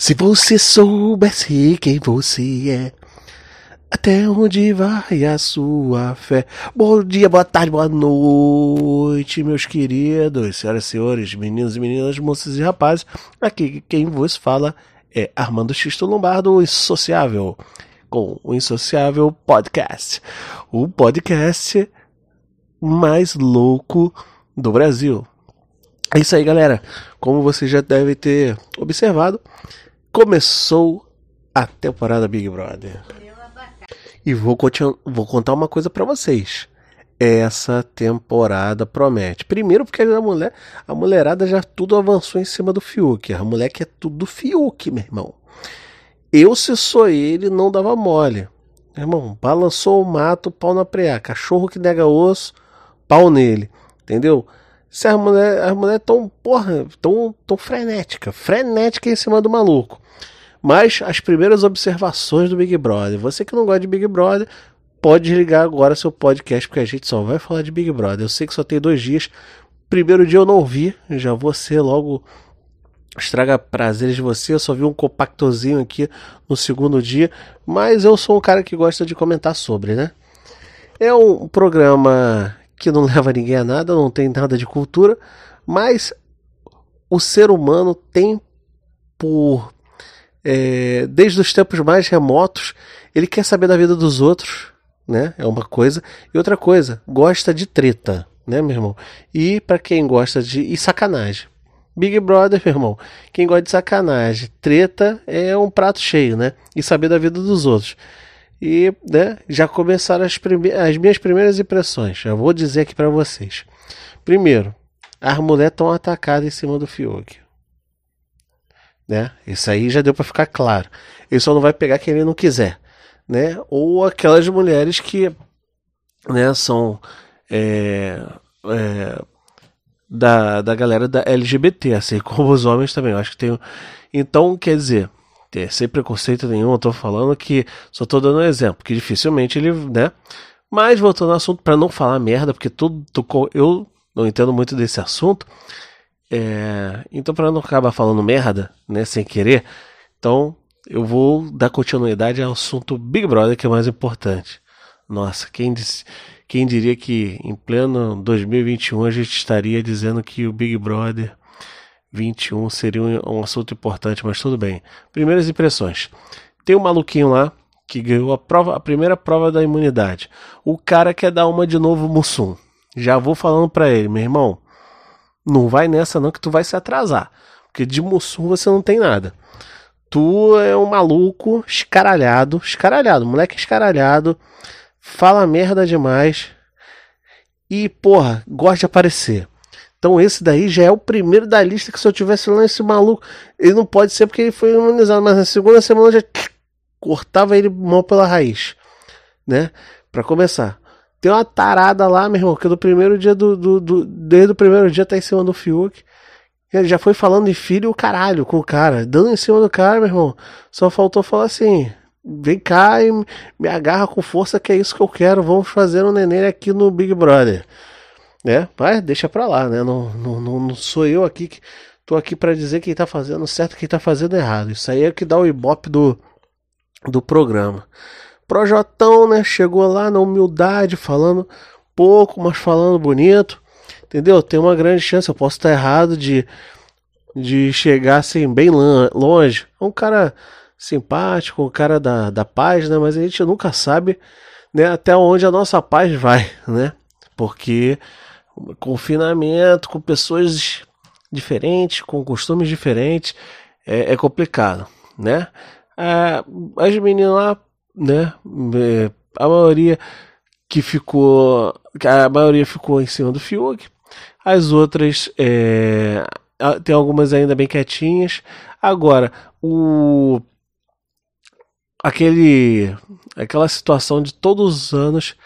Se você soubesse quem você é, até onde vai a sua fé? Bom dia, boa tarde, boa noite, meus queridos, senhoras e senhores, meninos e meninas, moças e rapazes. Aqui quem vos fala é Armando Xisto Lombardo, Insociável, com o Insociável Podcast. O podcast mais louco do Brasil. É isso aí, galera. Como você já deve ter observado, começou a temporada Big Brother. E vou, vou contar uma coisa para vocês. Essa temporada promete. Primeiro, porque a mulher, a mulherada já tudo avançou em cima do Fiuk. A mulher que é tudo Fiuk, meu irmão. Eu, se sou ele, não dava mole. Meu irmão, balançou o mato, pau na preá. Cachorro que nega osso, pau nele. Entendeu? Se as mulheres mulher tão, porra, tão, tão frenética, frenética em cima do maluco. Mas as primeiras observações do Big Brother. Você que não gosta de Big Brother, pode desligar agora seu podcast, porque a gente só vai falar de Big Brother. Eu sei que só tem dois dias. Primeiro dia eu não ouvi, já vou ser logo estraga prazeres de você. Eu só vi um compactozinho aqui no segundo dia, mas eu sou um cara que gosta de comentar sobre, né? É um programa que não leva ninguém a nada, não tem nada de cultura, mas o ser humano tem por. É, desde os tempos mais remotos, ele quer saber da vida dos outros, né? É uma coisa. E outra coisa, gosta de treta, né, meu irmão? E para quem gosta de. e sacanagem. Big Brother, meu irmão. Quem gosta de sacanagem, treta é um prato cheio, né? E saber da vida dos outros. E né, já começaram as, as minhas primeiras impressões. Já vou dizer aqui para vocês. Primeiro, as mulheres estão atacadas em cima do Fiuk. Né? Isso aí já deu para ficar claro. Ele só não vai pegar quem ele não quiser. Né? Ou aquelas mulheres que né, são é, é, da, da galera da LGBT, assim como os homens também. Eu acho que tem. Então, quer dizer, sem preconceito nenhum, eu tô falando que só tô dando um exemplo, que dificilmente ele, né? Mas voltando ao assunto, para não falar merda, porque tudo, eu não entendo muito desse assunto, é, então para não acabar falando merda, né, sem querer, então eu vou dar continuidade ao assunto Big Brother, que é mais importante. Nossa, quem, disse, quem diria que em pleno 2021 a gente estaria dizendo que o Big Brother 21 seria um, um assunto importante, mas tudo bem. Primeiras impressões. Tem um maluquinho lá que ganhou a, prova, a primeira prova da imunidade. O cara quer dar uma de novo Mussum. Já vou falando para ele, meu irmão, não vai nessa não que tu vai se atrasar. Porque de Mussum você não tem nada. Tu é um maluco escaralhado, escaralhado, moleque escaralhado, fala merda demais e, porra, gosta de aparecer. Então esse daí já é o primeiro da lista que se eu tivesse lá esse maluco, ele não pode ser porque ele foi imunizado, mas na segunda semana já cortava ele mal pela raiz, né? Para começar. Tem uma tarada lá, meu irmão, que do primeiro dia do, do, do, desde o primeiro dia tá em cima do Fiuk. Ele já foi falando de filho o caralho com o cara, dando em cima do cara, meu irmão. Só faltou falar assim: vem cá e me agarra com força, que é isso que eu quero. Vamos fazer um neném aqui no Big Brother né? Mas deixa pra lá, né? Não, não, não sou eu aqui que tô aqui para dizer quem tá fazendo certo quem tá fazendo errado. Isso aí é que dá o ibope do, do programa. Projotão, né? Chegou lá na humildade, falando pouco, mas falando bonito. Entendeu? Tem uma grande chance, eu posso estar errado de, de chegar assim bem longe. É um cara simpático, um cara da, da paz, né? Mas a gente nunca sabe né, até onde a nossa paz vai, né? Porque confinamento com pessoas diferentes, com costumes diferentes, é, é complicado, né? É, as meninas lá, né? É, a maioria que ficou, a maioria ficou em cima do Fiuk, as outras é, tem algumas ainda bem quietinhas. Agora, o aquele aquela situação de todos os anos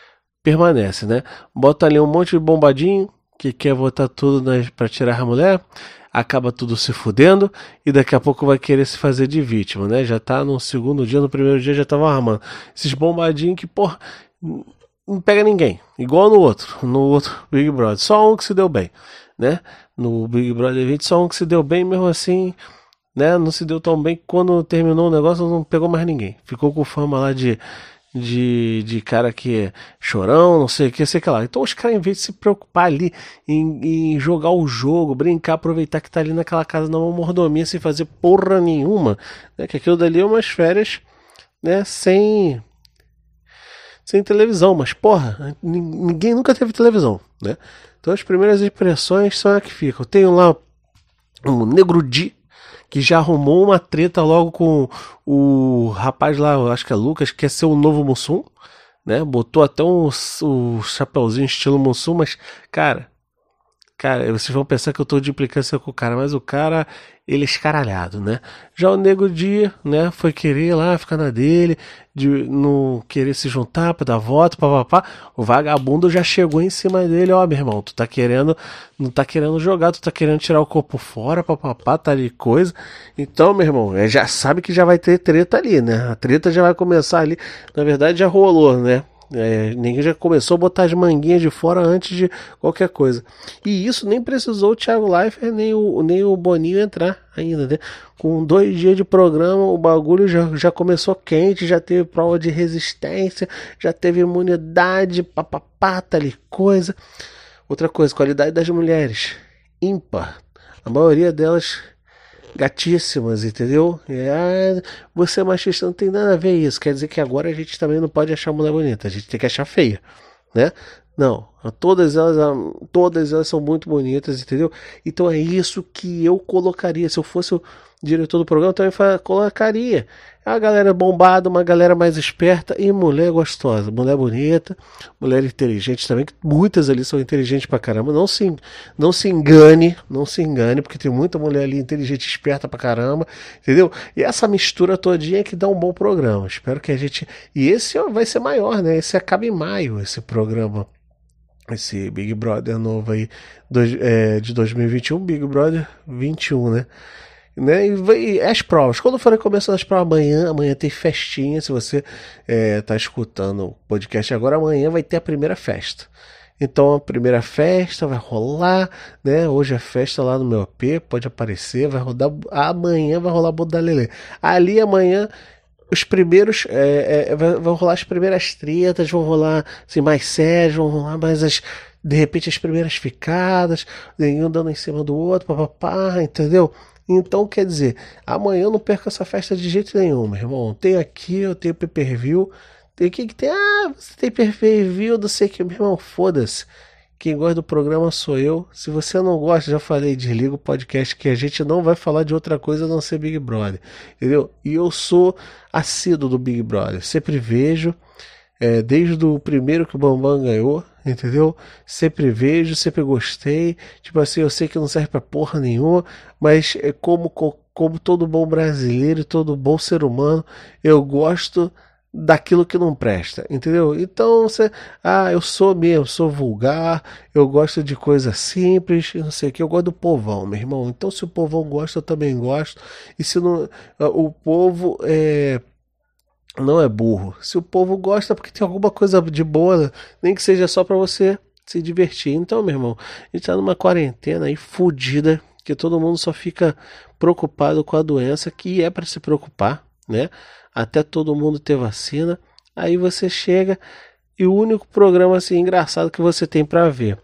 permanece, né? Bota ali um monte de bombadinho que quer votar tudo para tirar a mulher, acaba tudo se fudendo e daqui a pouco vai querer se fazer de vítima, né? Já tá no segundo dia, no primeiro dia já tava armando. Esses bombadinhos que, porra, não pega ninguém. Igual no outro, no outro Big Brother. Só um que se deu bem, né? No Big Brother 20, só um que se deu bem, mesmo assim, né? Não se deu tão bem quando terminou o negócio não pegou mais ninguém. Ficou com fama lá de de, de cara que é chorão, não sei o que, sei que lá. Então os caras, em vez de se preocupar ali em, em, jogar o jogo, brincar, aproveitar que tá ali naquela casa na mordomia sem fazer porra nenhuma, né? Que aquilo dali é umas férias, né? Sem. Sem televisão, mas porra, ninguém nunca teve televisão, né? Então as primeiras impressões são a que ficam. Tenho lá um Negro Di, que já arrumou uma treta logo com o rapaz lá, acho que é Lucas, que quer ser o novo Mussum, né? Botou até um, um chapeuzinho estilo Mussum, mas, cara, cara, vocês vão pensar que eu tô de implicância com o cara, mas o cara, ele é escaralhado, né? Já o Nego Dia, né, foi querer lá ficar na dele, de não querer se juntar para dar voto, papapá. O vagabundo já chegou em cima dele, ó, meu irmão, tu tá querendo, não tá querendo jogar, tu tá querendo tirar o corpo fora, papapá, tá ali coisa. Então, meu irmão, é, já sabe que já vai ter treta ali, né? A treta já vai começar ali. Na verdade, já rolou, né? É, ninguém já começou a botar as manguinhas de fora antes de qualquer coisa. E isso nem precisou o Thiago Leifert nem o, nem o Boninho entrar ainda, né? Com dois dias de programa, o bagulho já, já começou quente, já teve prova de resistência, já teve imunidade, papapá, tal coisa. Outra coisa, qualidade das mulheres, ímpar. A maioria delas gatíssimas, entendeu? É, você é machista, não tem nada a ver isso. Quer dizer que agora a gente também não pode achar mulher bonita, a gente tem que achar feia, né? Não, todas elas, todas elas são muito bonitas, entendeu? Então é isso que eu colocaria. Se eu fosse o diretor do programa, também colocaria. A galera bombada, uma galera mais esperta e mulher gostosa, mulher bonita, mulher inteligente também, que muitas ali são inteligentes pra caramba. Não se, não se engane, não se engane, porque tem muita mulher ali inteligente, esperta pra caramba, entendeu? E essa mistura todinha é que dá um bom programa. Espero que a gente. E esse vai ser maior, né? Esse acaba em maio, esse programa esse Big Brother novo aí dois, é, de 2021, Big Brother 21, né? né? E, e as provas, quando forem começando as provas amanhã, amanhã tem festinha. Se você é, tá escutando o podcast agora, amanhã vai ter a primeira festa. Então a primeira festa vai rolar, né? Hoje é festa lá no meu AP, pode aparecer, vai rodar. Amanhã vai rolar Bodalele. Ali amanhã os primeiros. É, é, vão rolar as primeiras tretas, vão rolar assim, mais sérias, vão rolar mais as. De repente as primeiras ficadas, nenhum dando em cima do outro, papapá, entendeu? Então, quer dizer, amanhã eu não perco essa festa de jeito nenhum, meu irmão. Tem aqui, eu tenho pay per view. Tem que que tem? Ah, você tem pay per view, não sei o que, meu irmão, foda-se. Quem gosta do programa sou eu. Se você não gosta, já falei, desliga o podcast que a gente não vai falar de outra coisa a não ser Big Brother. Entendeu? E eu sou assíduo do Big Brother. Sempre vejo. É, desde o primeiro que o Bambam ganhou, entendeu? Sempre vejo, sempre gostei. Tipo assim, eu sei que não serve pra porra nenhuma, mas é como, como todo bom brasileiro, todo bom ser humano, eu gosto daquilo que não presta, entendeu? Então você, ah, eu sou mesmo, sou vulgar, eu gosto de coisas simples, não sei o que, eu gosto do povão, meu irmão. Então se o povão gosta, eu também gosto. E se não, ah, o povo é não é burro. Se o povo gosta porque tem alguma coisa de boa, nem que seja só para você se divertir. Então, meu irmão, a gente tá numa quarentena aí fodida, que todo mundo só fica preocupado com a doença, que é para se preocupar, né? Até todo mundo ter vacina. Aí você chega e o único programa assim engraçado que você tem para ver,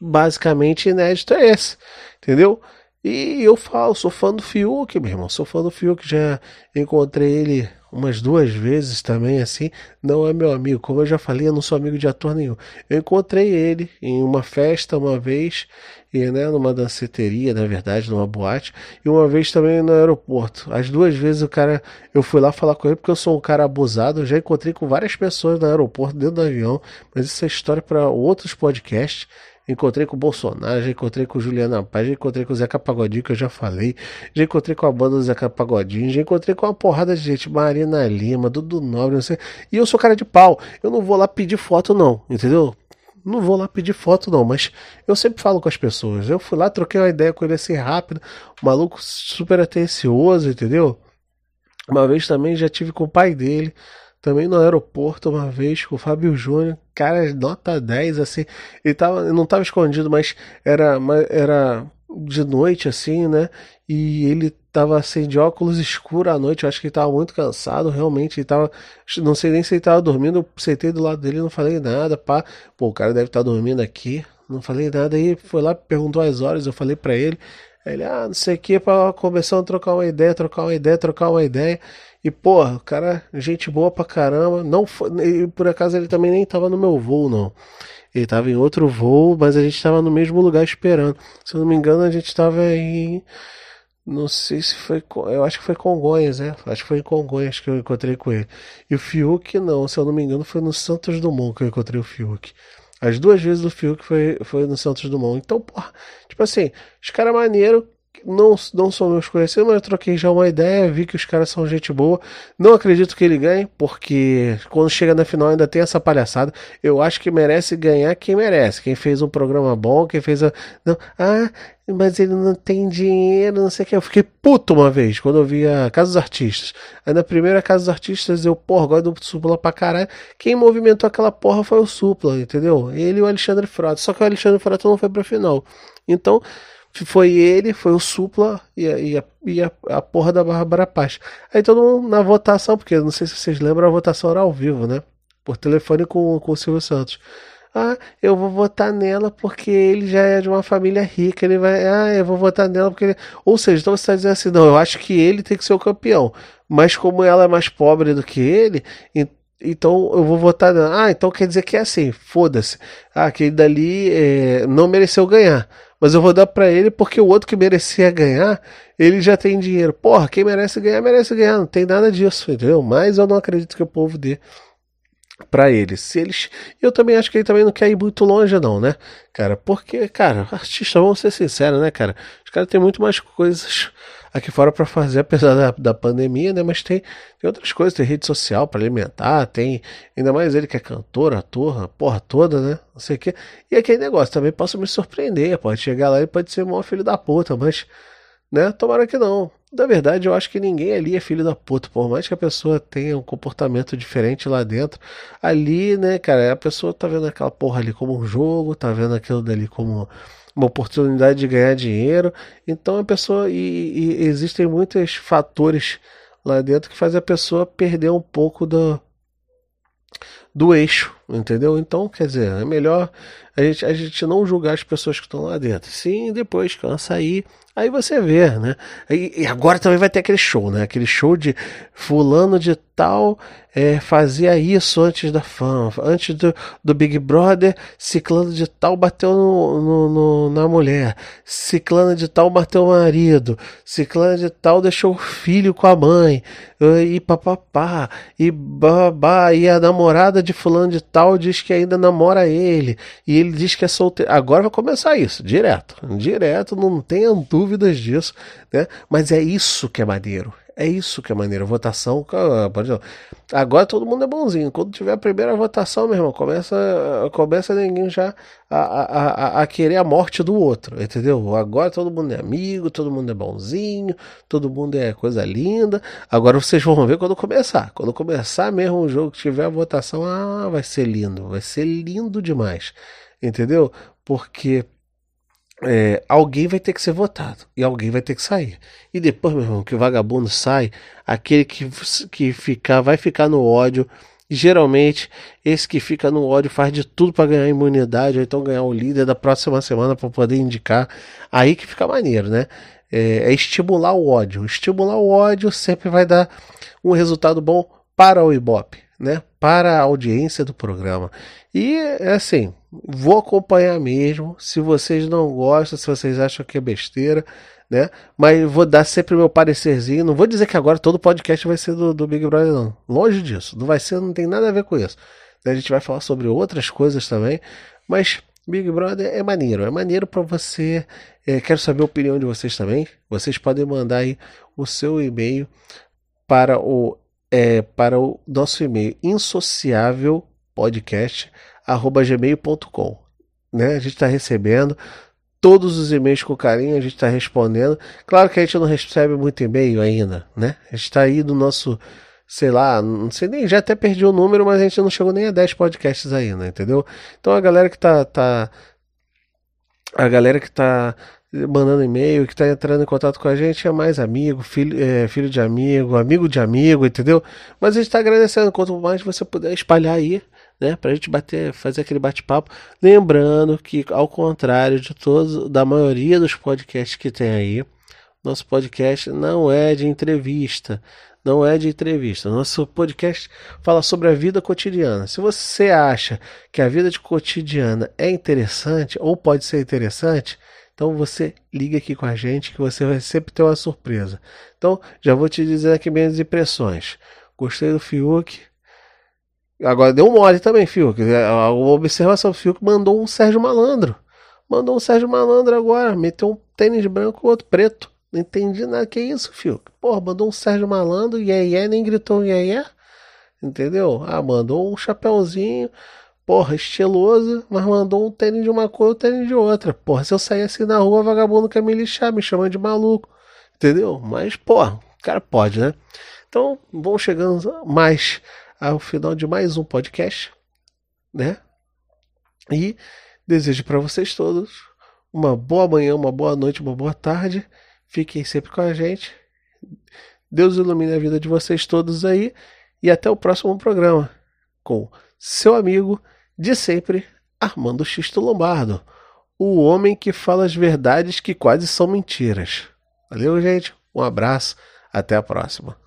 basicamente inédito é esse, entendeu? E eu falo, sou fã do Fiuk, meu irmão, sou fã do Fiuk, já encontrei ele umas duas vezes também, assim. Não é meu amigo, como eu já falei, eu não sou amigo de ator nenhum. Eu encontrei ele em uma festa uma vez, e, né, numa danceteria, na verdade, numa boate, e uma vez também no aeroporto. As duas vezes o cara, eu fui lá falar com ele porque eu sou um cara abusado. Eu já encontrei com várias pessoas no aeroporto, dentro do avião, mas isso é história para outros podcasts. Encontrei com o Bolsonaro, já encontrei com o Juliana Paz, já encontrei com o Zeca Pagodinho, que eu já falei, já encontrei com a banda do Zeca Pagodinho, já encontrei com uma porrada de gente, Marina Lima, Dudu Nobre, não sei. E eu sou cara de pau, eu não vou lá pedir foto, não, entendeu? Não vou lá pedir foto, não, mas eu sempre falo com as pessoas. Eu fui lá, troquei uma ideia com ele assim rápido, maluco super atencioso, entendeu? Uma vez também já tive com o pai dele também no aeroporto uma vez com o Fábio Júnior, cara, nota 10, assim. Ele, tava, não estava escondido, mas era, era de noite, assim, né? E ele tava assim, de óculos escuro à noite. Eu acho que ele tava muito cansado, realmente. Ele tava. Não sei nem se ele tava dormindo. Eu sentei do lado dele não falei nada. Pá. Pô, o cara deve estar tá dormindo aqui. Não falei nada. Aí foi lá, perguntou as horas. Eu falei para ele. Ele, ah, não sei o que, pra começar a trocar uma ideia, trocar uma ideia, trocar uma ideia. E, porra, o cara, gente boa pra caramba. Não foi, e por acaso ele também nem tava no meu voo, não. Ele tava em outro voo, mas a gente tava no mesmo lugar esperando. Se eu não me engano, a gente tava em. Não sei se foi. Eu acho que foi Congonhas, né? Acho que foi em Congonhas que eu encontrei com ele. E o Fiuk, não, se eu não me engano, foi no Santos Dumont que eu encontrei o Fiuk. As duas vezes o Fiuk foi, foi no Santos Dumont. Então, porra, tipo assim, os caras maneiro, não, não são meus conhecidos, mas troquei já uma ideia, vi que os caras são gente boa. Não acredito que ele ganhe, porque quando chega na final ainda tem essa palhaçada. Eu acho que merece ganhar quem merece. Quem fez um programa bom, quem fez a. Não, ah, mas ele não tem dinheiro, não sei o que. Eu fiquei puto uma vez quando eu vi a Casa dos Artistas. Aí na primeira Casa dos Artistas eu, porra, gosto do Supla pra caralho. Quem movimentou aquela porra foi o Supla, entendeu? Ele e o Alexandre Frota. Só que o Alexandre Frota não foi pra final. Então foi ele, foi o Supla e a, e a, e a, a porra da Bárbara Paz. Aí todo mundo na votação, porque não sei se vocês lembram, a votação era ao vivo, né? Por telefone com, com o Silvio Santos. Ah, eu vou votar nela porque ele já é de uma família rica. Ele vai. Ah, eu vou votar nela porque ele. Ou seja, então você está dizendo assim: não, eu acho que ele tem que ser o campeão. Mas como ela é mais pobre do que ele, então eu vou votar nela. Ah, então quer dizer que é assim: foda-se. Ah, aquele dali é, não mereceu ganhar mas eu vou dar para ele porque o outro que merecia ganhar, ele já tem dinheiro. Porra, quem merece ganhar, merece ganhar, não tem nada disso, entendeu? Mas eu não acredito que o povo dê para ele. Se eles, eu também acho que ele também não quer ir muito longe não, né? Cara, porque, cara, artista, vamos ser sinceros, né, cara? Os caras têm muito mais coisas aqui fora para fazer, apesar da, da pandemia, né? Mas tem, tem outras coisas, tem rede social para alimentar, tem ainda mais ele que é cantor, ator, porra toda, né? Não sei o quê. E aquele negócio também posso me surpreender, pode chegar lá e pode ser maior filho da puta, mas, né? Tomara que não. Na verdade, eu acho que ninguém ali é filho da puta, por mais que a pessoa tenha um comportamento diferente lá dentro. Ali, né, cara, a pessoa tá vendo aquela porra ali como um jogo, tá vendo aquilo dali como uma oportunidade de ganhar dinheiro. Então a pessoa. E, e existem muitos fatores lá dentro que fazem a pessoa perder um pouco do, do eixo, entendeu? Então, quer dizer, é melhor a gente, a gente não julgar as pessoas que estão lá dentro. Sim, depois ela sair, aí você vê, né? E, e, agora também vai ter aquele show, né? Aquele show de fulano de tal é, fazia isso antes da fama, antes do, do Big Brother, ciclano de tal bateu no, no, no, na mulher, ciclano de tal bateu o marido, ciclano de tal deixou o filho com a mãe, e papapá, e babá, e a namorada de fulano de tal diz que ainda namora ele, e ele diz que é solteiro. Agora vai começar isso, direto, direto, não tenha dúvidas disso, né? Mas é isso que é maneiro, é isso que é maneiro. Votação. Agora todo mundo é bonzinho. Quando tiver a primeira votação, meu irmão, começa, começa ninguém já a, a, a, a, querer a morte do outro. Entendeu? Agora todo mundo é amigo, todo mundo é bonzinho, todo mundo é coisa linda. Agora vocês vão ver quando começar. Quando começar mesmo o jogo, tiver a votação, ah, vai ser lindo. Vai ser lindo demais. Entendeu? Porque é, alguém vai ter que ser votado e alguém vai ter que sair. E depois, meu irmão, que o vagabundo sai, aquele que, que ficar, vai ficar no ódio. E geralmente, esse que fica no ódio faz de tudo para ganhar imunidade, ou então ganhar o líder da próxima semana para poder indicar. Aí que fica maneiro, né? É, é estimular o ódio. Estimular o ódio sempre vai dar um resultado bom para o Ibope, né? Para a audiência do programa. E é assim, vou acompanhar mesmo. Se vocês não gostam, se vocês acham que é besteira, né? Mas vou dar sempre meu parecerzinho. Não vou dizer que agora todo podcast vai ser do, do Big Brother, não. Longe disso. Não vai ser, não tem nada a ver com isso. A gente vai falar sobre outras coisas também. Mas Big Brother é maneiro. É maneiro para você. É, quero saber a opinião de vocês também. Vocês podem mandar aí o seu e-mail para o, é, para o nosso e-mail insociável podcast gmail.com. Né? A gente está recebendo todos os e-mails com carinho, a gente está respondendo. Claro que a gente não recebe muito e-mail ainda, né? A gente está aí no nosso, sei lá, não sei nem, já até perdi o número, mas a gente não chegou nem a 10 podcasts ainda, entendeu? Então a galera que tá, tá a galera que tá mandando e-mail, que está entrando em contato com a gente é mais amigo, filho, é, filho de amigo, amigo de amigo, entendeu? Mas a gente está agradecendo. Quanto mais você puder espalhar aí, né? Pra gente bater, fazer aquele bate-papo. Lembrando que, ao contrário de todos, da maioria dos podcasts que tem aí, nosso podcast não é de entrevista. Não é de entrevista. Nosso podcast fala sobre a vida cotidiana. Se você acha que a vida de cotidiana é interessante ou pode ser interessante, então você liga aqui com a gente que você vai sempre ter uma surpresa. Então já vou te dizer aqui minhas impressões. Gostei do Fiuk. Agora deu mole também, Fiuk. É, a observação: o Fiuk mandou um Sérgio Malandro. Mandou um Sérgio Malandro agora. Meteu um tênis branco e outro preto. Não entendi nada. Que isso, Fiuk? Porra, mandou um Sérgio Malandro. E aí, nem gritou um iê Entendeu? Ah, mandou um chapéuzinho. Porra, estiloso, mas mandou um tênis de uma cor e um tênis de outra. Porra, se eu sair assim na rua, vagabundo quer me lixar, me chamando de maluco. Entendeu? Mas, porra, o cara pode, né? Então, vamos chegando mais ao final de mais um podcast, né? E desejo para vocês todos uma boa manhã, uma boa noite, uma boa tarde. Fiquem sempre com a gente. Deus ilumine a vida de vocês todos aí. E até o próximo programa com seu amigo de sempre, Armando Xisto Lombardo, o homem que fala as verdades que quase são mentiras. Valeu, gente. Um abraço. Até a próxima.